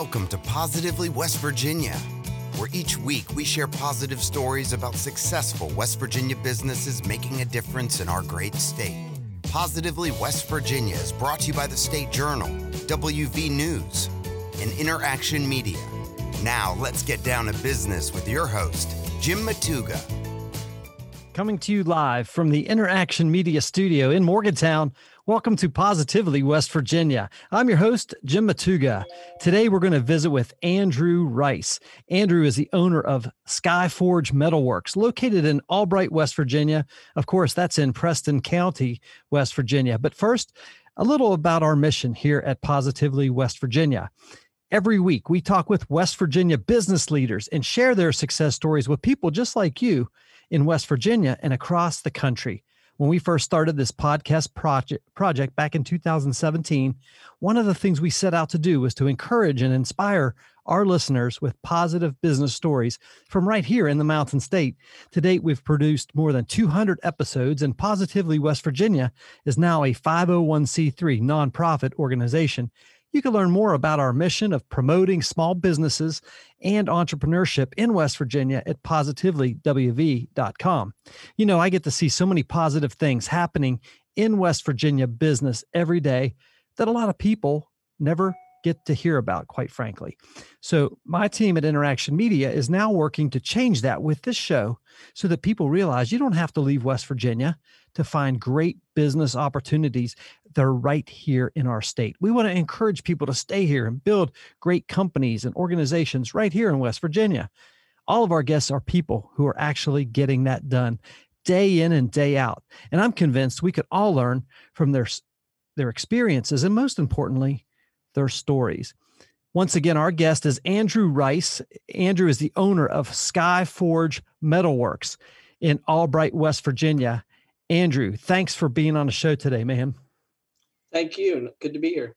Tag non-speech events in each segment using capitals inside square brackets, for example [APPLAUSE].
Welcome to Positively West Virginia, where each week we share positive stories about successful West Virginia businesses making a difference in our great state. Positively West Virginia is brought to you by the State Journal, WV News, and Interaction Media. Now let's get down to business with your host, Jim Matuga. Coming to you live from the Interaction Media Studio in Morgantown. Welcome to Positively West Virginia. I'm your host, Jim Matuga. Today we're going to visit with Andrew Rice. Andrew is the owner of Skyforge Metalworks, located in Albright, West Virginia. Of course, that's in Preston County, West Virginia. But first, a little about our mission here at Positively West Virginia. Every week, we talk with West Virginia business leaders and share their success stories with people just like you in West Virginia and across the country when we first started this podcast project project back in 2017, one of the things we set out to do was to encourage and inspire our listeners with positive business stories from right here in the Mountain State. To date, we've produced more than 200 episodes, and Positively West Virginia is now a 501c3 nonprofit organization you can learn more about our mission of promoting small businesses and entrepreneurship in West Virginia at positivelywv.com. You know, I get to see so many positive things happening in West Virginia business every day that a lot of people never get to hear about, quite frankly. So, my team at Interaction Media is now working to change that with this show so that people realize you don't have to leave West Virginia to find great business opportunities. They're right here in our state. We want to encourage people to stay here and build great companies and organizations right here in West Virginia. All of our guests are people who are actually getting that done day in and day out. And I'm convinced we could all learn from their their experiences and most importantly, their stories. Once again, our guest is Andrew Rice. Andrew is the owner of Skyforge Metalworks in Albright, West Virginia. Andrew, thanks for being on the show today, man. Thank you. Good to be here.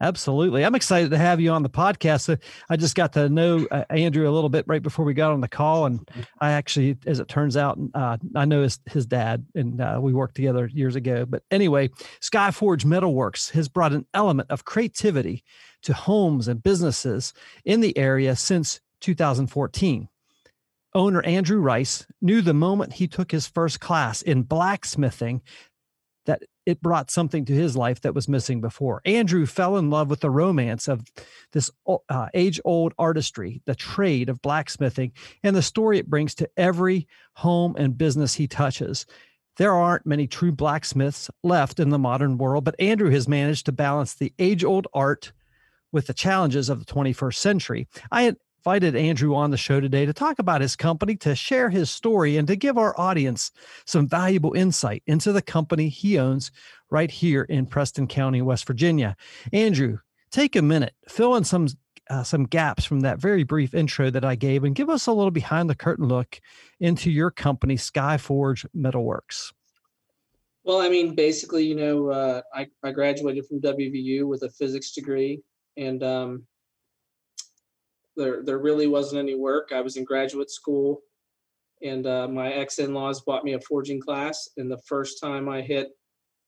Absolutely. I'm excited to have you on the podcast. I just got to know uh, Andrew a little bit right before we got on the call. And I actually, as it turns out, uh, I know his, his dad and uh, we worked together years ago. But anyway, Skyforge Metalworks has brought an element of creativity to homes and businesses in the area since 2014. Owner Andrew Rice knew the moment he took his first class in blacksmithing it brought something to his life that was missing before. Andrew fell in love with the romance of this uh, age old artistry, the trade of blacksmithing, and the story it brings to every home and business he touches. There aren't many true blacksmiths left in the modern world, but Andrew has managed to balance the age old art with the challenges of the 21st century. I invited Andrew on the show today to talk about his company, to share his story, and to give our audience some valuable insight into the company he owns right here in Preston County, West Virginia. Andrew, take a minute, fill in some uh, some gaps from that very brief intro that I gave, and give us a little behind the curtain look into your company, Skyforge Metalworks. Well, I mean, basically, you know, uh, I, I graduated from WVU with a physics degree, and um, there there really wasn't any work. I was in graduate school, and uh, my ex in laws bought me a forging class. And the first time I hit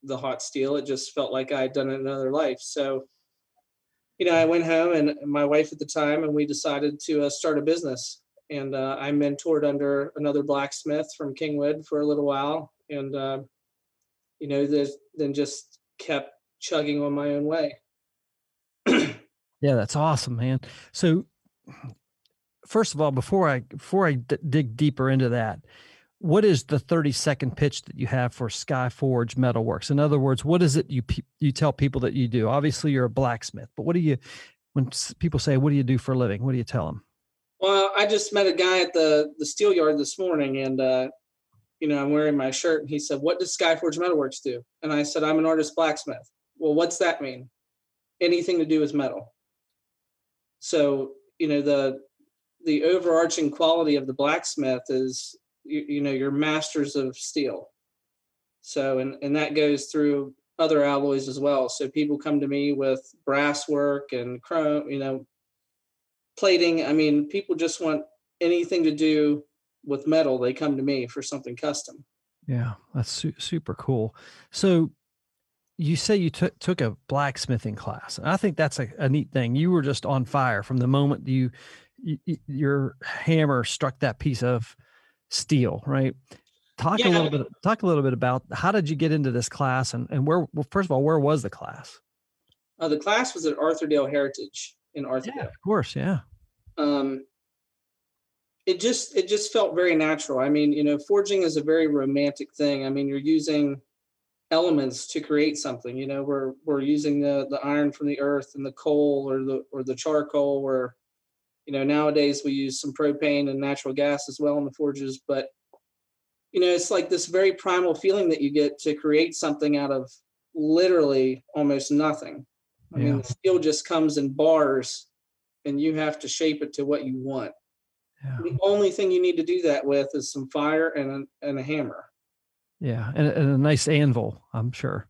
the hot steel, it just felt like I had done it another life. So, you know, I went home and my wife at the time, and we decided to uh, start a business. And uh, I mentored under another blacksmith from Kingwood for a little while, and uh, you know, then just kept chugging on my own way. [CLEARS THROAT] yeah, that's awesome, man. So first of all, before I before I d- dig deeper into that, what is the 30 second pitch that you have for Skyforge Metalworks? In other words, what is it you you tell people that you do? Obviously, you're a blacksmith, but what do you when people say, "What do you do for a living?" What do you tell them? Well, I just met a guy at the the steel yard this morning, and uh, you know, I'm wearing my shirt, and he said, "What does Skyforge Metalworks do?" And I said, "I'm an artist blacksmith." Well, what's that mean? Anything to do with metal. So you know the the overarching quality of the blacksmith is you, you know you're masters of steel. So and and that goes through other alloys as well. So people come to me with brass work and chrome you know plating. I mean people just want anything to do with metal. They come to me for something custom. Yeah that's su- super cool. So you say you took took a blacksmithing class, and I think that's a, a neat thing. You were just on fire from the moment you, you your hammer struck that piece of steel, right? Talk yeah. a little bit. Talk a little bit about how did you get into this class, and and where? Well, first of all, where was the class? Uh, the class was at Arthurdale Heritage in Arthurdale. Yeah, of course, yeah. Um, it just it just felt very natural. I mean, you know, forging is a very romantic thing. I mean, you're using elements to create something. You know, we're we're using the the iron from the earth and the coal or the or the charcoal. Or, you know, nowadays we use some propane and natural gas as well in the forges. But you know, it's like this very primal feeling that you get to create something out of literally almost nothing. I yeah. mean, the steel just comes in bars, and you have to shape it to what you want. Yeah. The only thing you need to do that with is some fire and a, and a hammer. Yeah, and, and a nice anvil, I'm sure.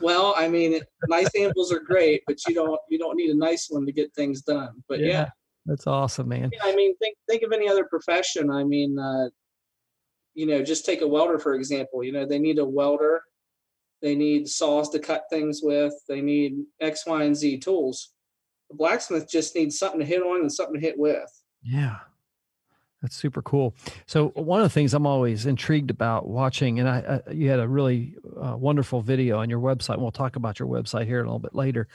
Well, I mean, nice anvils are great, but you don't you don't need a nice one to get things done. But yeah, yeah. that's awesome, man. Yeah, I mean, think think of any other profession. I mean, uh, you know, just take a welder for example. You know, they need a welder, they need saws to cut things with, they need X, Y, and Z tools. The blacksmith just needs something to hit on and something to hit with. Yeah, that's super cool. So one of the things I'm always intrigued about watching, and I, I you had a really uh, wonderful video on your website. And we'll talk about your website here a little bit later,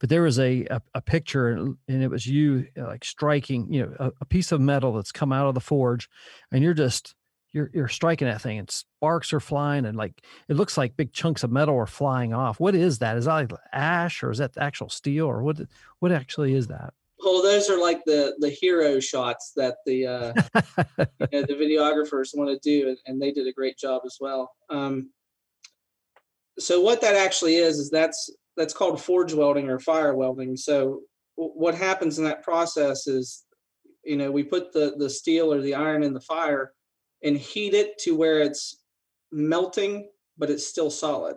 but there was a a, a picture, and it was you uh, like striking, you know, a, a, piece of metal that's come out of the forge, and you're just you're you're striking that thing, and sparks are flying, and like it looks like big chunks of metal are flying off. What is that? Is that like ash, or is that actual steel, or what? What actually is that? Well those are like the the hero shots that the uh [LAUGHS] you know, the videographers want to do and they did a great job as well. Um so what that actually is is that's that's called forge welding or fire welding. So w- what happens in that process is you know we put the the steel or the iron in the fire and heat it to where it's melting but it's still solid.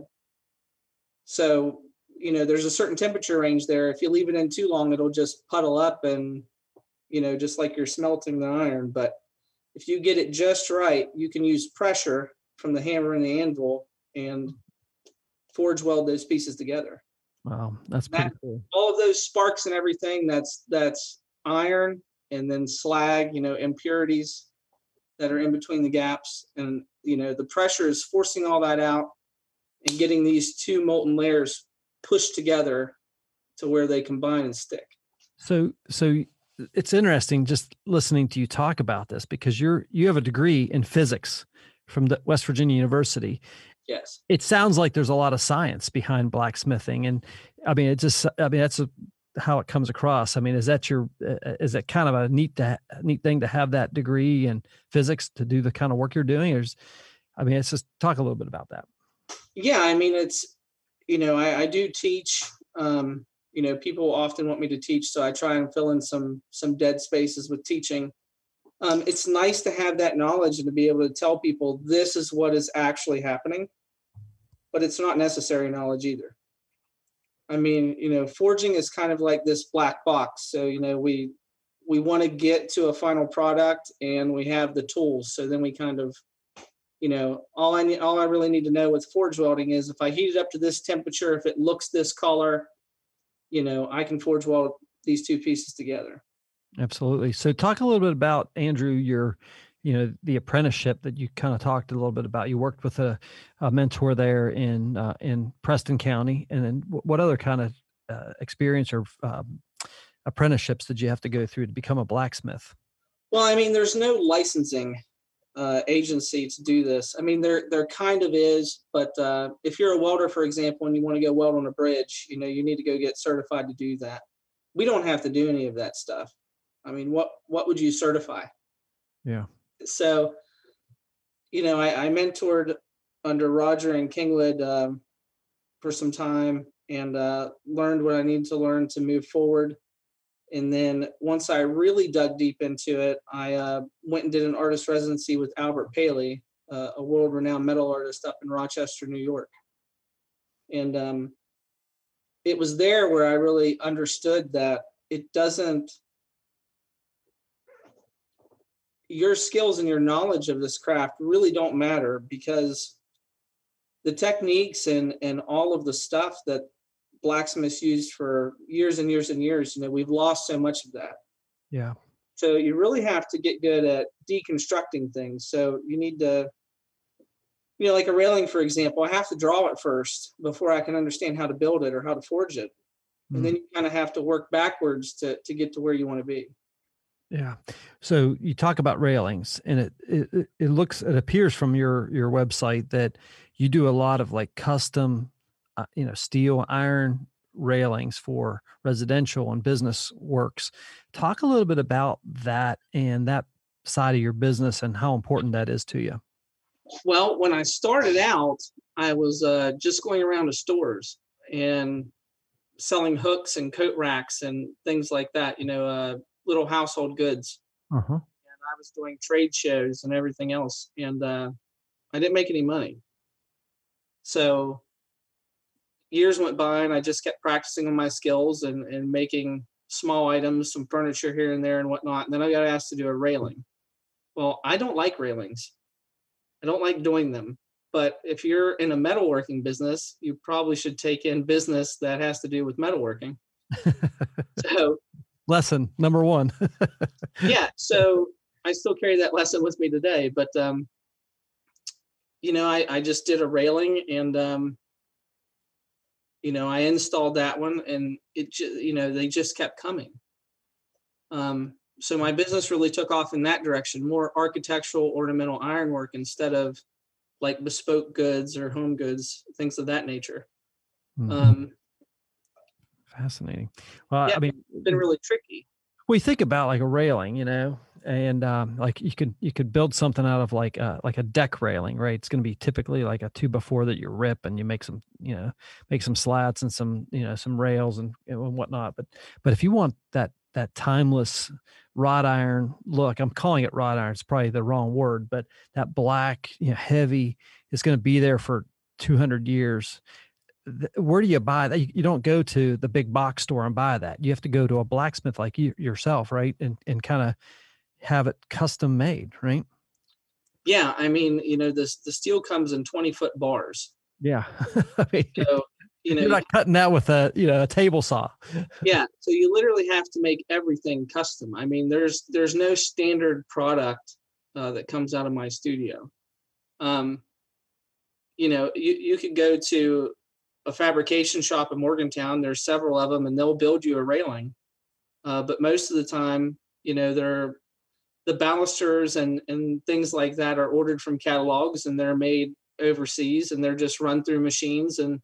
So you know there's a certain temperature range there. If you leave it in too long it'll just puddle up and you know just like you're smelting the iron. But if you get it just right you can use pressure from the hammer and the anvil and forge weld those pieces together. Wow that's pretty that, cool. all of those sparks and everything that's that's iron and then slag you know impurities that are in between the gaps. And you know the pressure is forcing all that out and getting these two molten layers pushed together to where they combine and stick. So, so it's interesting just listening to you talk about this because you're you have a degree in physics from the West Virginia University. Yes. It sounds like there's a lot of science behind blacksmithing, and I mean, it just I mean that's a, how it comes across. I mean, is that your uh, is that kind of a neat to, neat thing to have that degree in physics to do the kind of work you're doing? Or is, I mean, it's just talk a little bit about that. Yeah, I mean, it's you know, I, I do teach. Um, you know, people often want me to teach, so I try and fill in some some dead spaces with teaching. Um, it's nice to have that knowledge and to be able to tell people this is what is actually happening, but it's not necessary knowledge either. I mean, you know, forging is kind of like this black box. So, you know, we we want to get to a final product and we have the tools. So then we kind of you know, all I need, all I really need to know with forge welding is if I heat it up to this temperature, if it looks this color, you know, I can forge weld these two pieces together. Absolutely. So talk a little bit about Andrew, your, you know, the apprenticeship that you kind of talked a little bit about. You worked with a, a mentor there in uh, in Preston County, and then what other kind of uh, experience or um, apprenticeships did you have to go through to become a blacksmith? Well, I mean, there's no licensing uh, agency to do this. I mean, there there kind of is, but uh, if you're a welder, for example, and you want to go weld on a bridge, you know, you need to go get certified to do that. We don't have to do any of that stuff. I mean, what what would you certify? Yeah. So, you know, I, I mentored under Roger and Kingwood um, for some time and uh, learned what I needed to learn to move forward. And then once I really dug deep into it, I uh, went and did an artist residency with Albert Paley, uh, a world renowned metal artist up in Rochester, New York. And um, it was there where I really understood that it doesn't, your skills and your knowledge of this craft really don't matter because the techniques and and all of the stuff that blacksmiths used for years and years and years, you know, we've lost so much of that. Yeah. So you really have to get good at deconstructing things. So you need to, you know, like a railing, for example, I have to draw it first before I can understand how to build it or how to forge it. And Mm. then you kind of have to work backwards to to get to where you want to be. Yeah. So you talk about railings and it, it it- it looks it appears from your your website that you do a lot of like custom uh, you know steel iron railings for residential and business works. Talk a little bit about that and that side of your business and how important that is to you. Well, when I started out, I was uh, just going around to stores and selling hooks and coat racks and things like that. You know, uh, little household goods. Uh-huh. and I was doing trade shows and everything else, and uh, I didn't make any money. So years went by, and I just kept practicing on my skills and and making small items, some furniture here and there and whatnot. And then I got asked to do a railing. Well, I don't like railings. I don't like doing them. But if you're in a metalworking business, you probably should take in business that has to do with metalworking. [LAUGHS] So Lesson number one. [LAUGHS] yeah so i still carry that lesson with me today but um you know i i just did a railing and um you know i installed that one and it you know they just kept coming um so my business really took off in that direction more architectural ornamental ironwork instead of like bespoke goods or home goods things of that nature Mhm. um Fascinating. Well, yeah, I mean, it's been really tricky we think about like a railing, you know, and um, like you could you could build something out of like a like a deck railing, right? It's going to be typically like a two before that you rip and you make some you know make some slats and some you know some rails and, and whatnot. But but if you want that that timeless wrought iron look, I'm calling it wrought iron. It's probably the wrong word, but that black, you know, heavy is going to be there for 200 years where do you buy that? You, you don't go to the big box store and buy that. You have to go to a blacksmith like you yourself, right? And and kind of have it custom made, right? yeah i mean you know this the steel comes in 20 foot bars Yeah. [LAUGHS] I mean, so you know you're not cutting that with a you know a table saw. [LAUGHS] yeah so you literally have to make everything custom i mean there's there's no standard product uh, that comes out of my studio um you know you, you could go to a fabrication shop in morgantown there's several of them and they'll build you a railing uh, but most of the time you know they're the balusters and and things like that are ordered from catalogs and they're made overseas and they're just run through machines and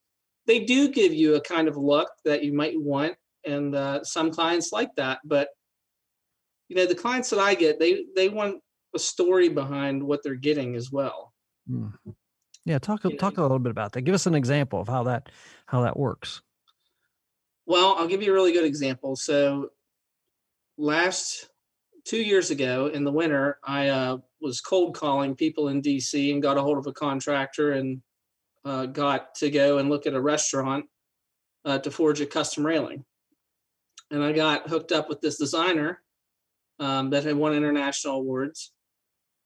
they do give you a kind of look that you might want and uh, some clients like that but you know the clients that i get they they want a story behind what they're getting as well Mm. Yeah, talk You know, talk a little bit about that. Give us an example of how that how that works. well i'll give you a really good example so last two years ago in the winter i uh, was cold calling people in dc and got a hold of a contractor and uh, got to go and look at a restaurant uh, to forge a custom railing. And i got hooked up with this designer um, that had won international awards.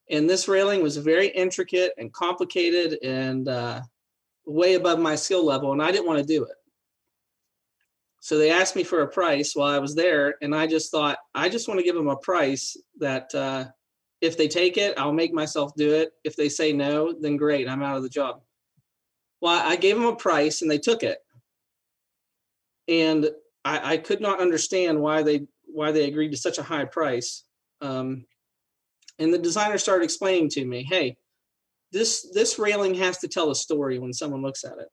And this railing was very intricate and complicated and uh, way above my skill level and i didn't want to do it so they asked me for a price while i was there and i just thought i just want to give them a price that uh, if they take it i'll make myself do it. If they say no then great i'm out of the job. Well i gave them a price and they took it. And i, I could not understand why they why they agreed to such a high price. Um, and the designer started explaining to me hey this this railing has to tell a story when someone looks at it.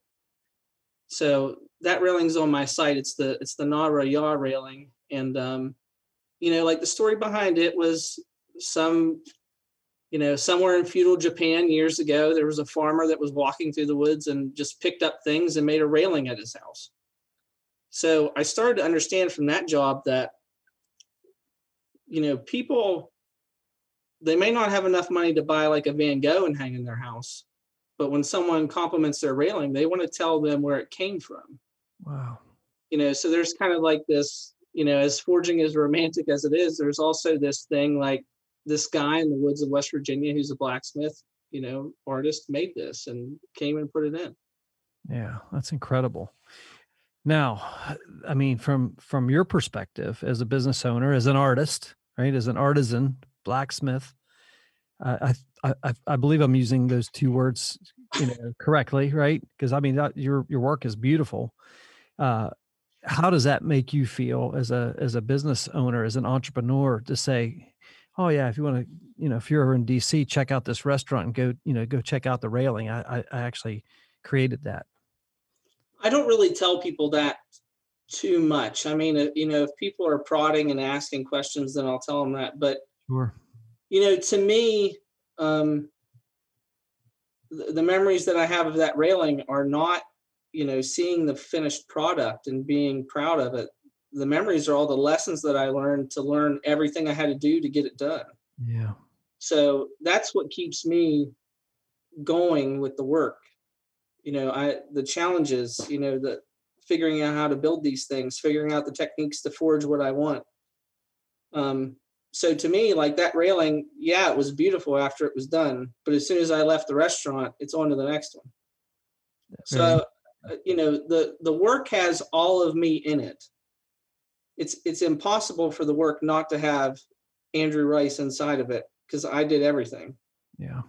So that railing's on my site. It's the it's the nara ya railing. And um you know like the story behind it was some you know somewhere in feudal japan years ago there was a farmer that was walking through the woods and just picked up things and made a railing at his house. So i started to understand from that job that you know people they may not have enough money to buy like a van gogh and hang in their house but when someone compliments their railing they want to tell them where it came from Wow. you know so there's kind of like this you know as forging as romantic as it is there's also this thing like this guy in the woods of west virginia who's a blacksmith you know artist made this and came and put it in. Yeah, that's incredible. Now, I mean, from from your perspective as a business owner, as an artist, right, as an artisan, blacksmith, uh, I, I I believe I'm using those two words, you know, correctly, right? Because I mean, that, your your work is beautiful. Uh, how does that make you feel as a as a business owner, as an entrepreneur, to say, oh yeah, if you want to, you know, if you're in DC, check out this restaurant and go, you know, go check out the railing. I I, I actually created that. I don't really tell people that too much. I mean, uh, you know, if people are prodding and asking questions, then I'll tell them that. But sure. you know, to me, um, the, the memories that I have of that railing are not, you know, seeing the finished product and being proud of it. The memories are all the lessons that I learned to learn everything I had to do to get it done. Yeah. So that's what keeps me going with the work you know i the challenges you know the figuring out how to build these things figuring out the techniques to forge what i want um so to me like that railing yeah it was beautiful after it was done but as soon as i left the restaurant it's on to the next one so Uh, you know the the work has all of me in it it's it's impossible for the work not to have andrew rice inside of it because i did everything yeah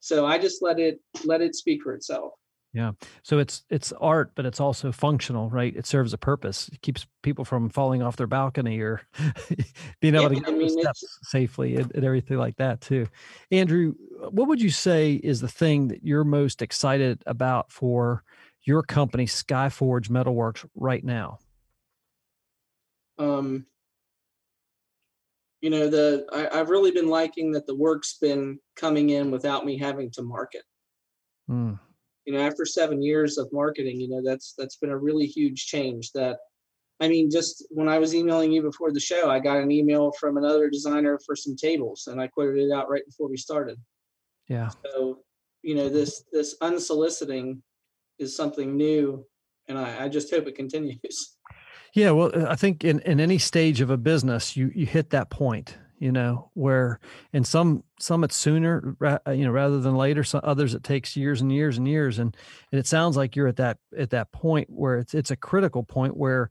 so i just let it let it speak for itself yeah. So it's it's art, but it's also functional, right? It serves a purpose. It keeps people from falling off their balcony or [LAUGHS] being able yeah, to get I mean, steps safely and, and, everything like that too. Andrew, what would you say is the thing that you're most excited about for your company, Skyforge Metalworks, right now? Um, you know, the I, I've really been liking that the work's been coming in without me having to market. Hmm you know after seven years of marketing you know that's that's been a really huge change that i mean just when i was emailing you before the show i got an email from another designer for some tables and i quoted it out right before we started yeah so you know this this unsoliciting is something new and i, I just hope it continues. [LAUGHS] Yeah well i think in, in any stage of a business you you hit that point you know where and some some it's sooner uh, you know rather than later some others it takes years and years and years and, and it sounds like you're at that at that point where it's it's a critical point where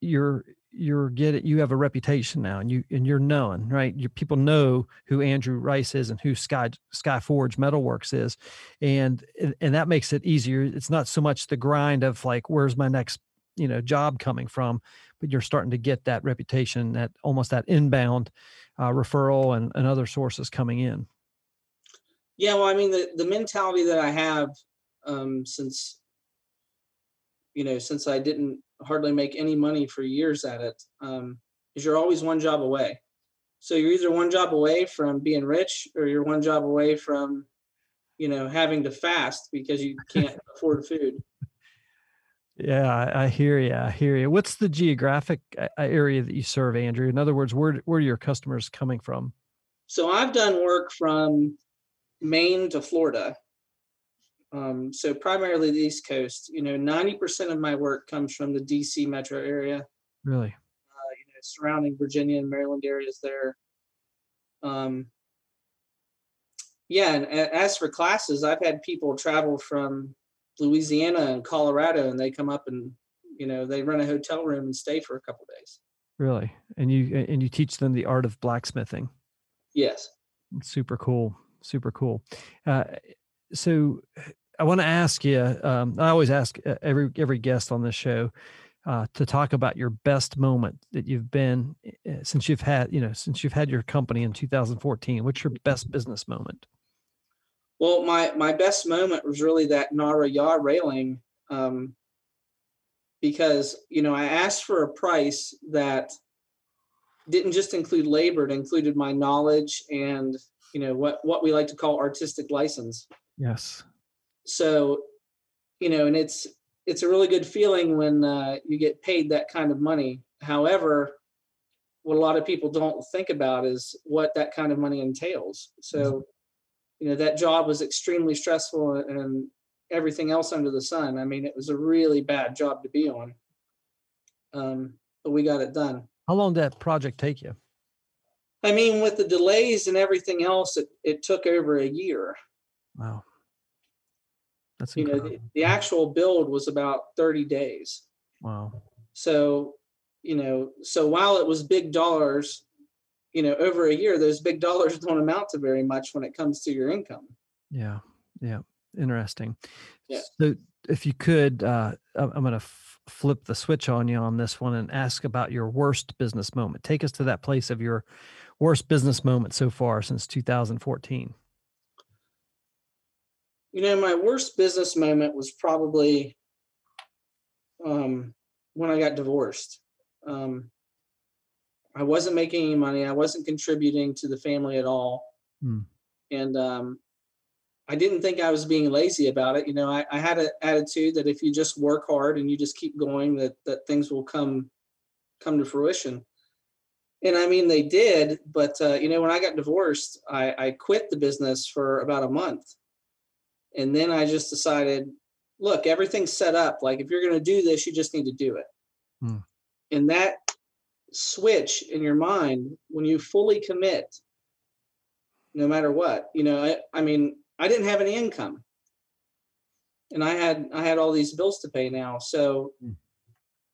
you're you're get it you have a reputation now and you and you're known right? Your people know who andrew rice is and who sky skyforge metalworks is. And and that makes it easier. It's not so much the grind of like where's my next you know job coming from but you're starting to get that reputation that almost that inbound uh, referral and, and other sources coming in? Yeah, well, I mean, the, the mentality that I have um, since, you know, since I didn't hardly make any money for years at it, um, is you're always one job away. So you're either one job away from being rich or you're one job away from, you know, having to fast because you can't [LAUGHS] afford food. Yeah, I, hear you. I hear you. What's the geographic uh, uh, area that you serve, Andrew? In other words, where where are your customers coming from? So I've done work from Maine to Florida. Um, so primarily the East Coast. You know, ninety percent of my work comes from the DC metro area. Really? Uh, you know, surrounding Virginia and Maryland areas there. Um, yeah, and as for classes, I've had people travel from Louisiana and Colorado, and they come up and you know they rent a hotel room and stay for a couple days. Really, and you and you teach them the art of blacksmithing. Yes. Super cool. Super cool. Uh, so I want to ask you. Um, I always ask uh, every every guest on this show uh, to talk about your best moment that you've been uh, since you've had you know since you've had your company in 2014. What's your best business moment? Well, my my best moment was really that Nara Ya railing, um, because you know I asked for a price that didn't just include labor; it included my knowledge and you know what what we like to call artistic license. Yes. So, you know, and it's it's a really good feeling when uh, you get paid that kind of money. However, what a lot of people don't think about is what that kind of money entails. So. Mm-hmm you know that job was extremely stressful and everything else under the sun. I mean, it was a really bad job to be on. Um, but we got it done. How long did that project take you? I mean, with the delays and everything else, it, it took over a year. Wow. That's You know, the, the actual build was about 30 days. wow. So, you know, so while it was big dollars, you know, over a year, those big dollars don't amount to very much when it comes to your income. Yeah. Yeah. Interesting. Yeah. So if you could, uh, I'm I'm going to f- flip the switch on you on this one and ask about your worst business moment. Take us to that place of your worst business moment so far since 2014. You know, my worst business moment was probably um, when I got divorced. Um, I wasn't making any money. I wasn't contributing to the family at all. Hmm. And um, I didn't think I was being lazy about it. You know, I, I had an attitude that if you just work hard and you just keep going, that that things will come come to fruition. And I mean, they did. But uh, you know, when I got divorced, I, I quit the business for about a month, and then I just decided, look, everything's set up. Like if you're going to do this, you just need to do it. Hmm. And that switch in your mind when you fully commit no matter what you know I, I mean i didn't have any income and i had i had all these bills to pay now so Mm.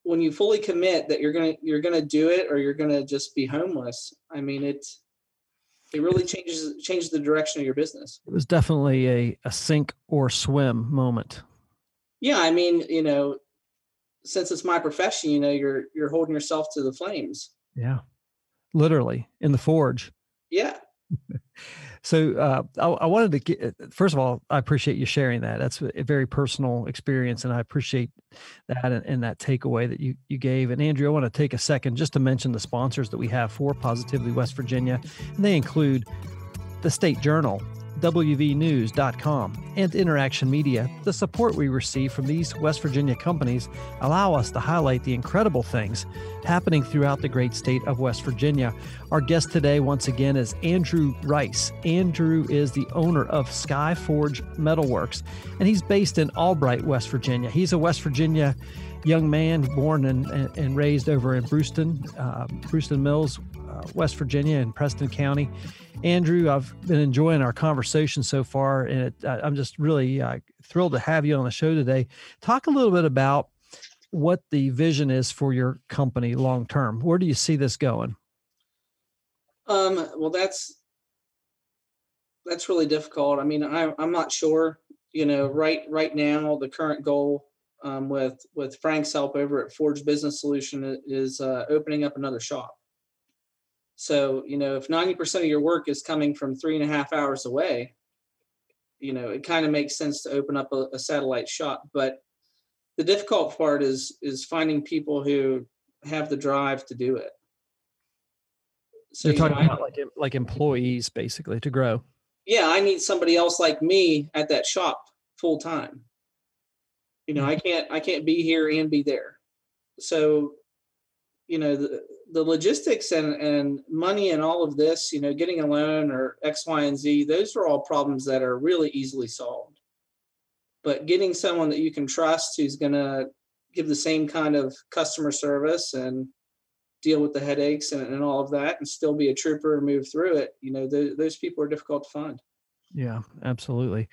when you fully commit that you're gonna you're gonna do it or you're gonna just be homeless i mean it it really changes changes the direction of your business It was definitely a, a sink or swim moment. yeah i mean you know since it's my profession you know you're you're holding yourself to the flames Yeah. Literally in the forge. yeah [LAUGHS] So uh, I, I wanted to get, first of all, I appreciate you sharing that. That's a very personal experience, and I appreciate that and, and that takeaway that you you gave. And Andrew, I want to take a second just to mention the sponsors that we have for Positively West Virginia, and they include the State Journal, WVNews.com, and Interaction Media. The support we receive from these West Virginia companies allow us to highlight the incredible things happening throughout the great state of West Virginia. Our guest today, once again, is Andrew Rice. Andrew is the owner of Skyforge Metalworks, and he's based in Albright, West Virginia. He's a West Virginia young man born and, and, raised over in Bruceton, uh, Bruceton Mills, uh, West Virginia, in Preston County. Andrew, I've been enjoying our conversation so far, and it, I, I'm just really uh, thrilled to have you on the show today. Talk a little bit about what the vision is for your company long term. Where do you see this going? Um, well, that's that's really difficult. I mean, I, I'm not sure. You know, right right now, the current goal um, with with Frank's help over at Forge Business Solution is uh, opening up another shop. So, you know, if 90% of your work is coming from three and a half hours away, you know, it kind of makes sense to open up a, a satellite shop. But the difficult part is is finding people who have the drive to do it. So You're you know, talking about like like employees, basically, to grow. yeah, I need somebody else like me at that shop full time. You know, I mm-hmm. can't I can't be here and be there. So, you know, the the logistics and and money and all of this, you know, getting a loan or X, Y, and Z, those are all problems that are really easily solved. But getting someone that you can trust who's gonna give the same kind of customer service and deal with the headaches and, and all of that and still be a trooper and move through it, you know, those people are difficult to find. Yeah, absolutely.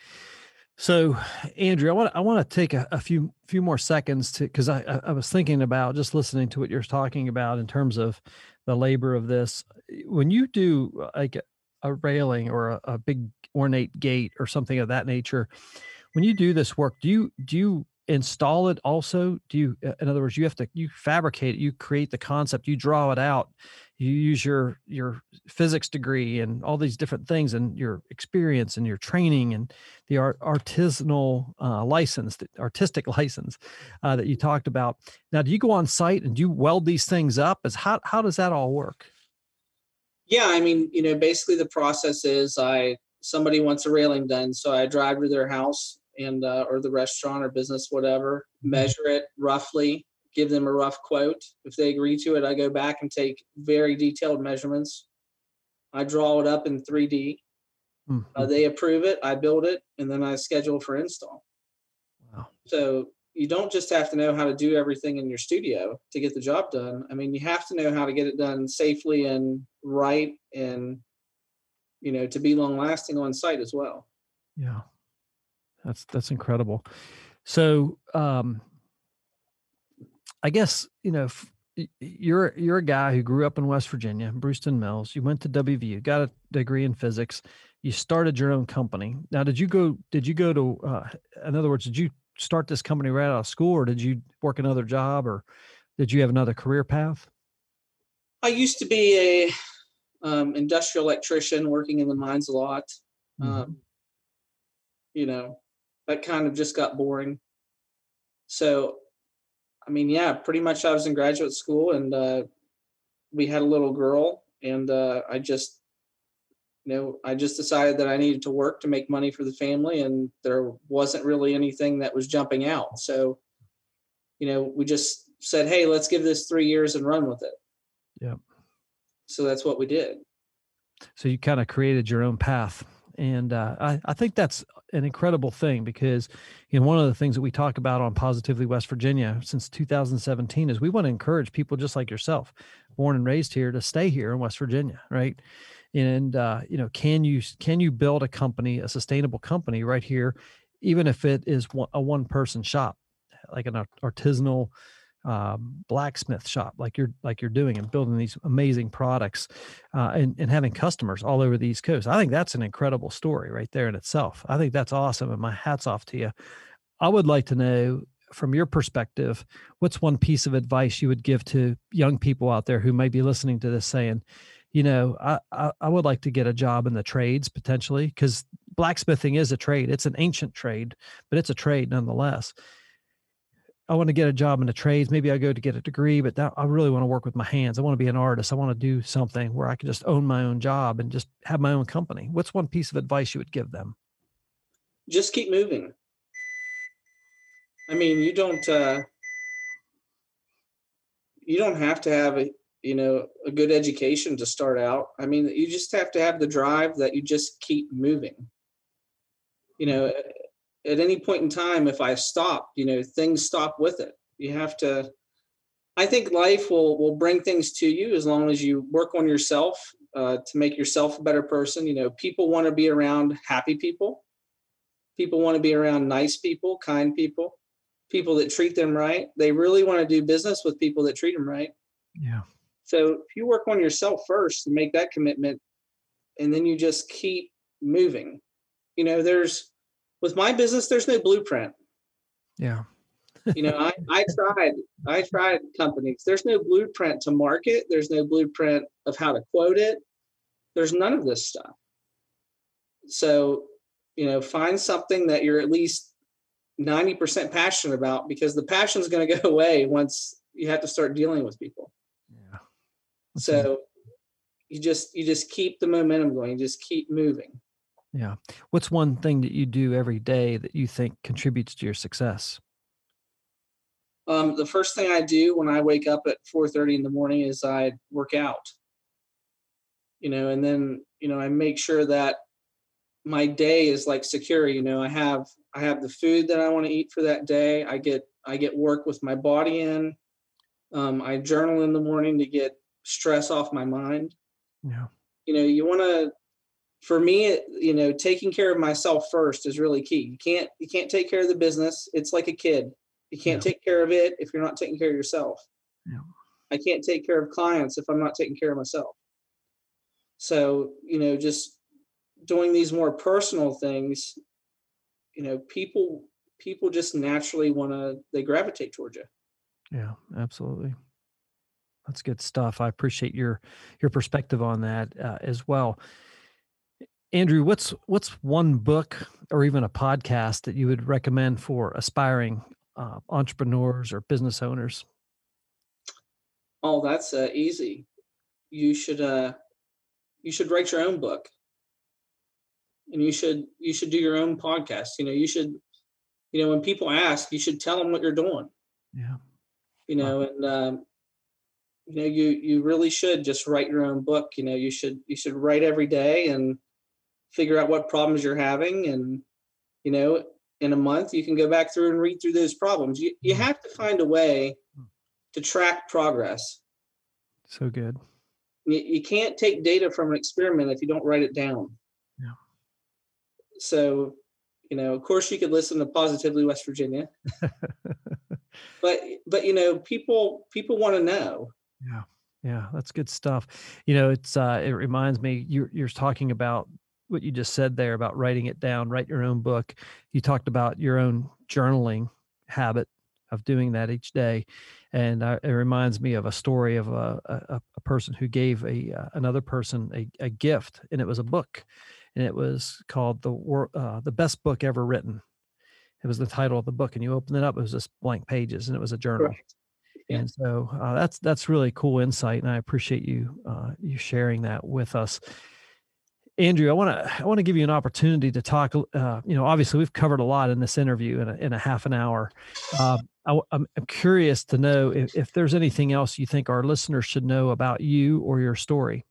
So, Andrew, I want I want to take a, a few few more seconds to because I I was thinking about just listening to what you're talking about in terms of the labor of this. When you do uh, like a, a railing or a, a big ornate gate or something of that nature, when you do this work, do you do you install it also? Do you, in other words, you have to you fabricate it, you create the concept, you draw it out, you use your your physics degree and all these different things and your experience and your training and the art, artisanal uh, license, the artistic [LAUGHS] license uh, that you talked about. Now, do you go on site and do you weld these things up? Is how how does that all work? Yeah, I mean, you know, basically the process is I somebody wants a railing done, so I drive to their house and uh, or the restaurant or business, whatever, measure it roughly, give them a rough quote. If they agree to it, I go back and take very detailed measurements. I draw it up in 3D. Mhm. Uh, they approve it, I build it, and then I schedule for install. Wow. So you don't just have to know how to do everything in your studio to get the job done. I mean, you have to know how to get it done safely and right and you know to be long lasting on site as well. Yeah, That's that's incredible. So, um, I guess you know f- you're you're a guy who grew up in West Virginia, Bruceton Mills. You went to WVU, got a degree in physics. You started your own company. Now, did you go? Did you go to? Uh, in other words, did you start this company right out of school, or did you work another job, or did you have another career path? I used to be a um, industrial electrician working in the mines a lot. Mhm. Um, you know, that kind of just got boring. So, I mean, yeah, pretty much I was in graduate school and uh, we had a little girl, and uh, I just, you know, I just decided that I needed to work to make money for the family, and there wasn't really anything that was jumping out. So, you know, we just said, hey, let's give this three years and run with it. Yeah. So that's what we did. so you kind of created your own path and uh, I, I think that's an incredible thing because you know one of the things that we talk about on positively west virginia since 2017 is we want to encourage people just like yourself born and raised here to stay here in west virginia right? And uh, you know can you can you build a company a sustainable company right here even if it is a one person shop like an art- artisanal um, blacksmith shop like you're like you're doing and building these amazing products uh, and, and having customers all over the East Coast. I think that's an incredible story right there in itself. I think that's awesome. And my hat's off to you. I would like to know from your perspective, what's one piece of advice you would give to young people out there who may be listening to this saying, you know, I, I, I would like to get a job in the trades potentially because blacksmithing is a trade. It's an ancient trade, but it's a trade nonetheless. I want to get a job in the trades. Maybe I go to get a degree, but that, I really want to work with my hands. I want to be an artist. I want to do something where I can just own my own job and just have my own company. What's one piece of advice you would give them? Just keep moving. I mean, you don't uh, you don't have to have a you know a good education to start out. I mean, you just have to have the drive that you just keep moving. You know, at any point in time, if I stop, you know, things stop with it. You have to. I think life will will bring things to you as long as you work on yourself uh, to make yourself a better person. You know, people want to be around happy people. People want to be around nice people, kind people, people that treat them right. They really want to do business with people that treat them right. Yeah. So if you work on yourself first and make that commitment, and then you just keep moving, you know, there's with my business, there's no blueprint. Yeah. You know, I, I tried, I tried companies. There's no blueprint to market. There's no blueprint of how to quote it. There's none of this stuff. So, you know, find something that you're at least 90% passionate about because the passion is going to go [LAUGHS] away once you have to start dealing with people. Yeah. So you just you just keep the momentum going. You just keep moving. Yeah. What's one thing that you do every day that you think contributes to your success? Um, the first thing I do when I wake up at 4:30 in the morning is I work out. You know, and then you know I make sure that my day is like secure. You know, I have I have the food that I want to eat for that day. I get I get work with my body in. Um, I journal in the morning to get stress off my mind. Yeah. You know, you want to. For me, you know, taking care of myself first is really key. You can't you can't take care of the business. It's like a kid. You can't take care of it if you're not taking care of yourself. Yeah. I can't take care of clients if I'm not taking care of myself. So, you know, just doing these more personal things, you know, people people just naturally want to they gravitate towards you. Yeah, absolutely. That's good stuff. I appreciate your your perspective on that uh, as well. Andrew, what's what's one book or even a podcast that you would recommend for aspiring uh, entrepreneurs or business owners? Oh, that's uh, easy. You should uh you should write your own book. And you should you should do your own podcast. You know, you should you know when people ask, you should tell them what you're doing. Yeah. you know and um, you know you you really should just write your own book you know you should you should write every day and figure out what problems you're having and you know in a month you can go back through and read through those problems you, you have to find a way to track progress So good. you, you can't take data from an experiment if you don't write it down Yeah. so You know, of course, you could listen to Positively West Virginia, [LAUGHS] but but you know, people people want to know. Yeah, yeah, that's good stuff. You know, it's uh, it reminds me you're you're talking about what you just said there about writing it down, write your own book. You talked about your own journaling habit of doing that each day, and uh, it reminds me of a story of a a, a person who gave a uh, another person a, a gift, and it was a book, and it was called the uh, the best book ever written. It was the title of the book, and you open it up, it was just blank pages, and it was a journal. Yeah. And so uh, that's that's really cool insight, and I appreciate you uh, you sharing that with us. Andrew, I want to I want to give you an opportunity to talk. Uh, you know, obviously we've covered a lot in this interview in a, in a half an hour. Uh, I, am curious to know if, if there's anything else you think our listeners should know about you or your story.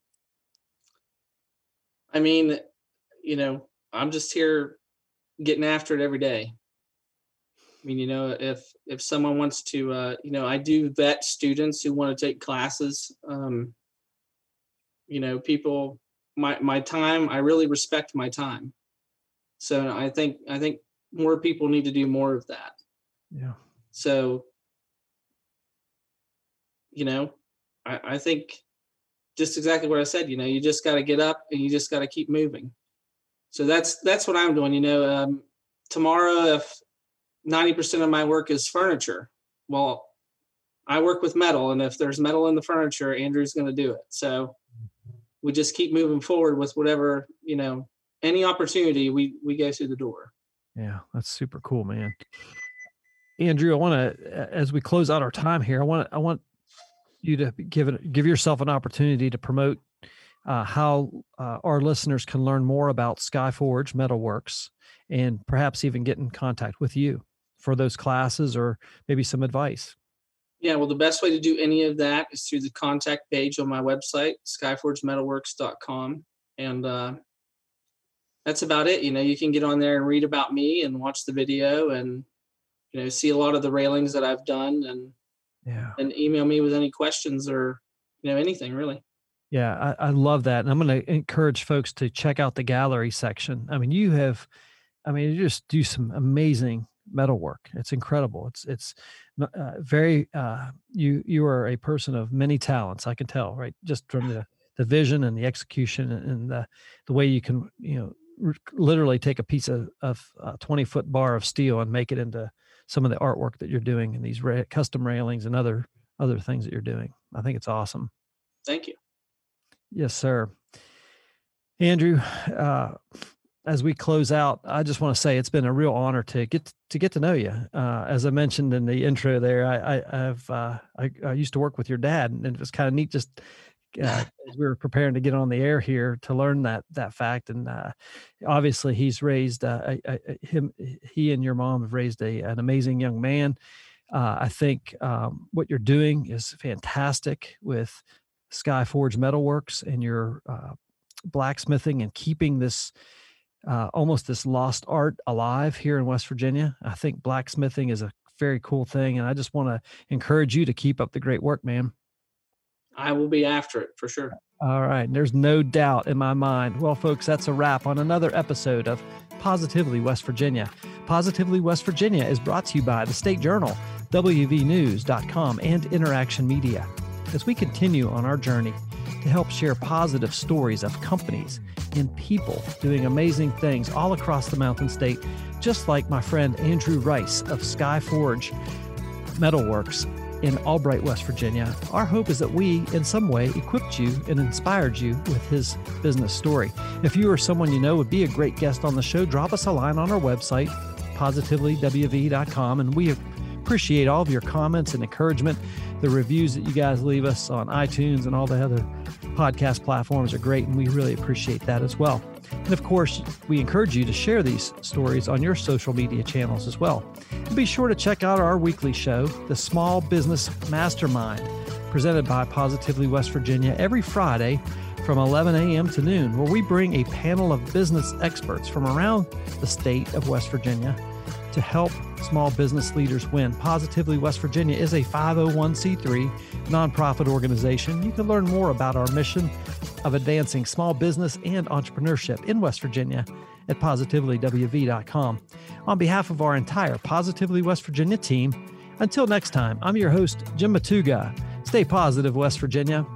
I mean, you know, I'm just here getting after it every day. I mean, you know, if if someone wants to, uh, you know, I do vet students who want to take classes. Um, you know, people my my time i really respect my time. So i think i think more people need to do more of that. Yeah. So you know i i think just exactly what i said you know you just got to get up and you just got to keep moving. So that's that's what i'm doing you know um, tomorrow if 90% of my work is furniture well i work with metal and if there's metal in the furniture andrew's going to do it. So we just keep moving forward with whatever you know any opportunity we we go through the door. Yeah that's super cool man. Andrew i want to as we close out our time here i want i want you to give it give yourself an opportunity to promote uh, how uh, our listeners can learn more about skyforge metalworks and perhaps even get in contact with you for those classes or maybe some advice yeah, well, the best way to do any of that is through the contact page on my website, skyforgemetalworks.com. And uh, that's about it. You know, you can get on there and read about me and watch the video and, you know, see a lot of the railings that I've done and, yeah, and email me with any questions or, you know, anything really. Yeah, I, I love that. And I'm going to encourage folks to check out the gallery section. I mean, you have, I mean, you just do some amazing metalwork. It's incredible. It's, it's, uh, very uh, you you are a person of many talents i can tell right? Just from the the vision and the execution and the the way you can you know r- literally take a piece of, of a 20 foot bar of steel and make it into some of the artwork that you're doing and these ra- custom railings and other other things that you're doing. I think it's awesome. Thank you. Yes sir. Andrew uh, as we close out, I just want to say it's been a real honor to get to get to know you. Uh, as I mentioned in the intro, there, I, I have uh, I, I, used to work with your dad, and it was kind of neat just uh, [LAUGHS] as we were preparing to get on the air here to learn that that fact. And uh, obviously, he's raised uh, him. He and your mom have raised a an amazing young man. Uh, I think um, what you're doing is fantastic with Skyforge Metalworks and your blacksmithing and keeping this uh, almost this lost art alive here in West Virginia. I think blacksmithing is a very cool thing, and I just want to encourage you to keep up the great work, man. I will be after it for sure. All right. There's no doubt in my mind. Well, folks, that's a wrap on another episode of Positively West Virginia. Positively West Virginia is brought to you by the State Journal, WVNews.com, and Interaction Media. As we continue on our journey to help share positive stories of companies and people doing amazing things all across the Mountain State, just like my friend Andrew Rice of Skyforge Metalworks in Albright, West Virginia. Our hope is that we, in some way, equipped you and inspired you with his business story. If you or someone you know would be a great guest on the show, drop us a line on our website, positivelywv.com, and we appreciate all of your comments and encouragement. The reviews that you guys leave us on iTunes and all the other podcast platforms are great, and we really appreciate that as well. And of course, we encourage you to share these stories on your social media channels as well. And be sure to check out our weekly show, The Small Business Mastermind, presented by Positively West Virginia every Friday from 11 a.m. to noon, where we bring a panel of business experts from around the state of West Virginia to help small business leaders win. Positively West Virginia is a 501c3 nonprofit organization. You can learn more about our mission of advancing small business and entrepreneurship in West Virginia at positivelywv.com. On behalf of our entire Positively West Virginia team, until next time, I'm your host, Jim Matuga. Stay positive, West Virginia.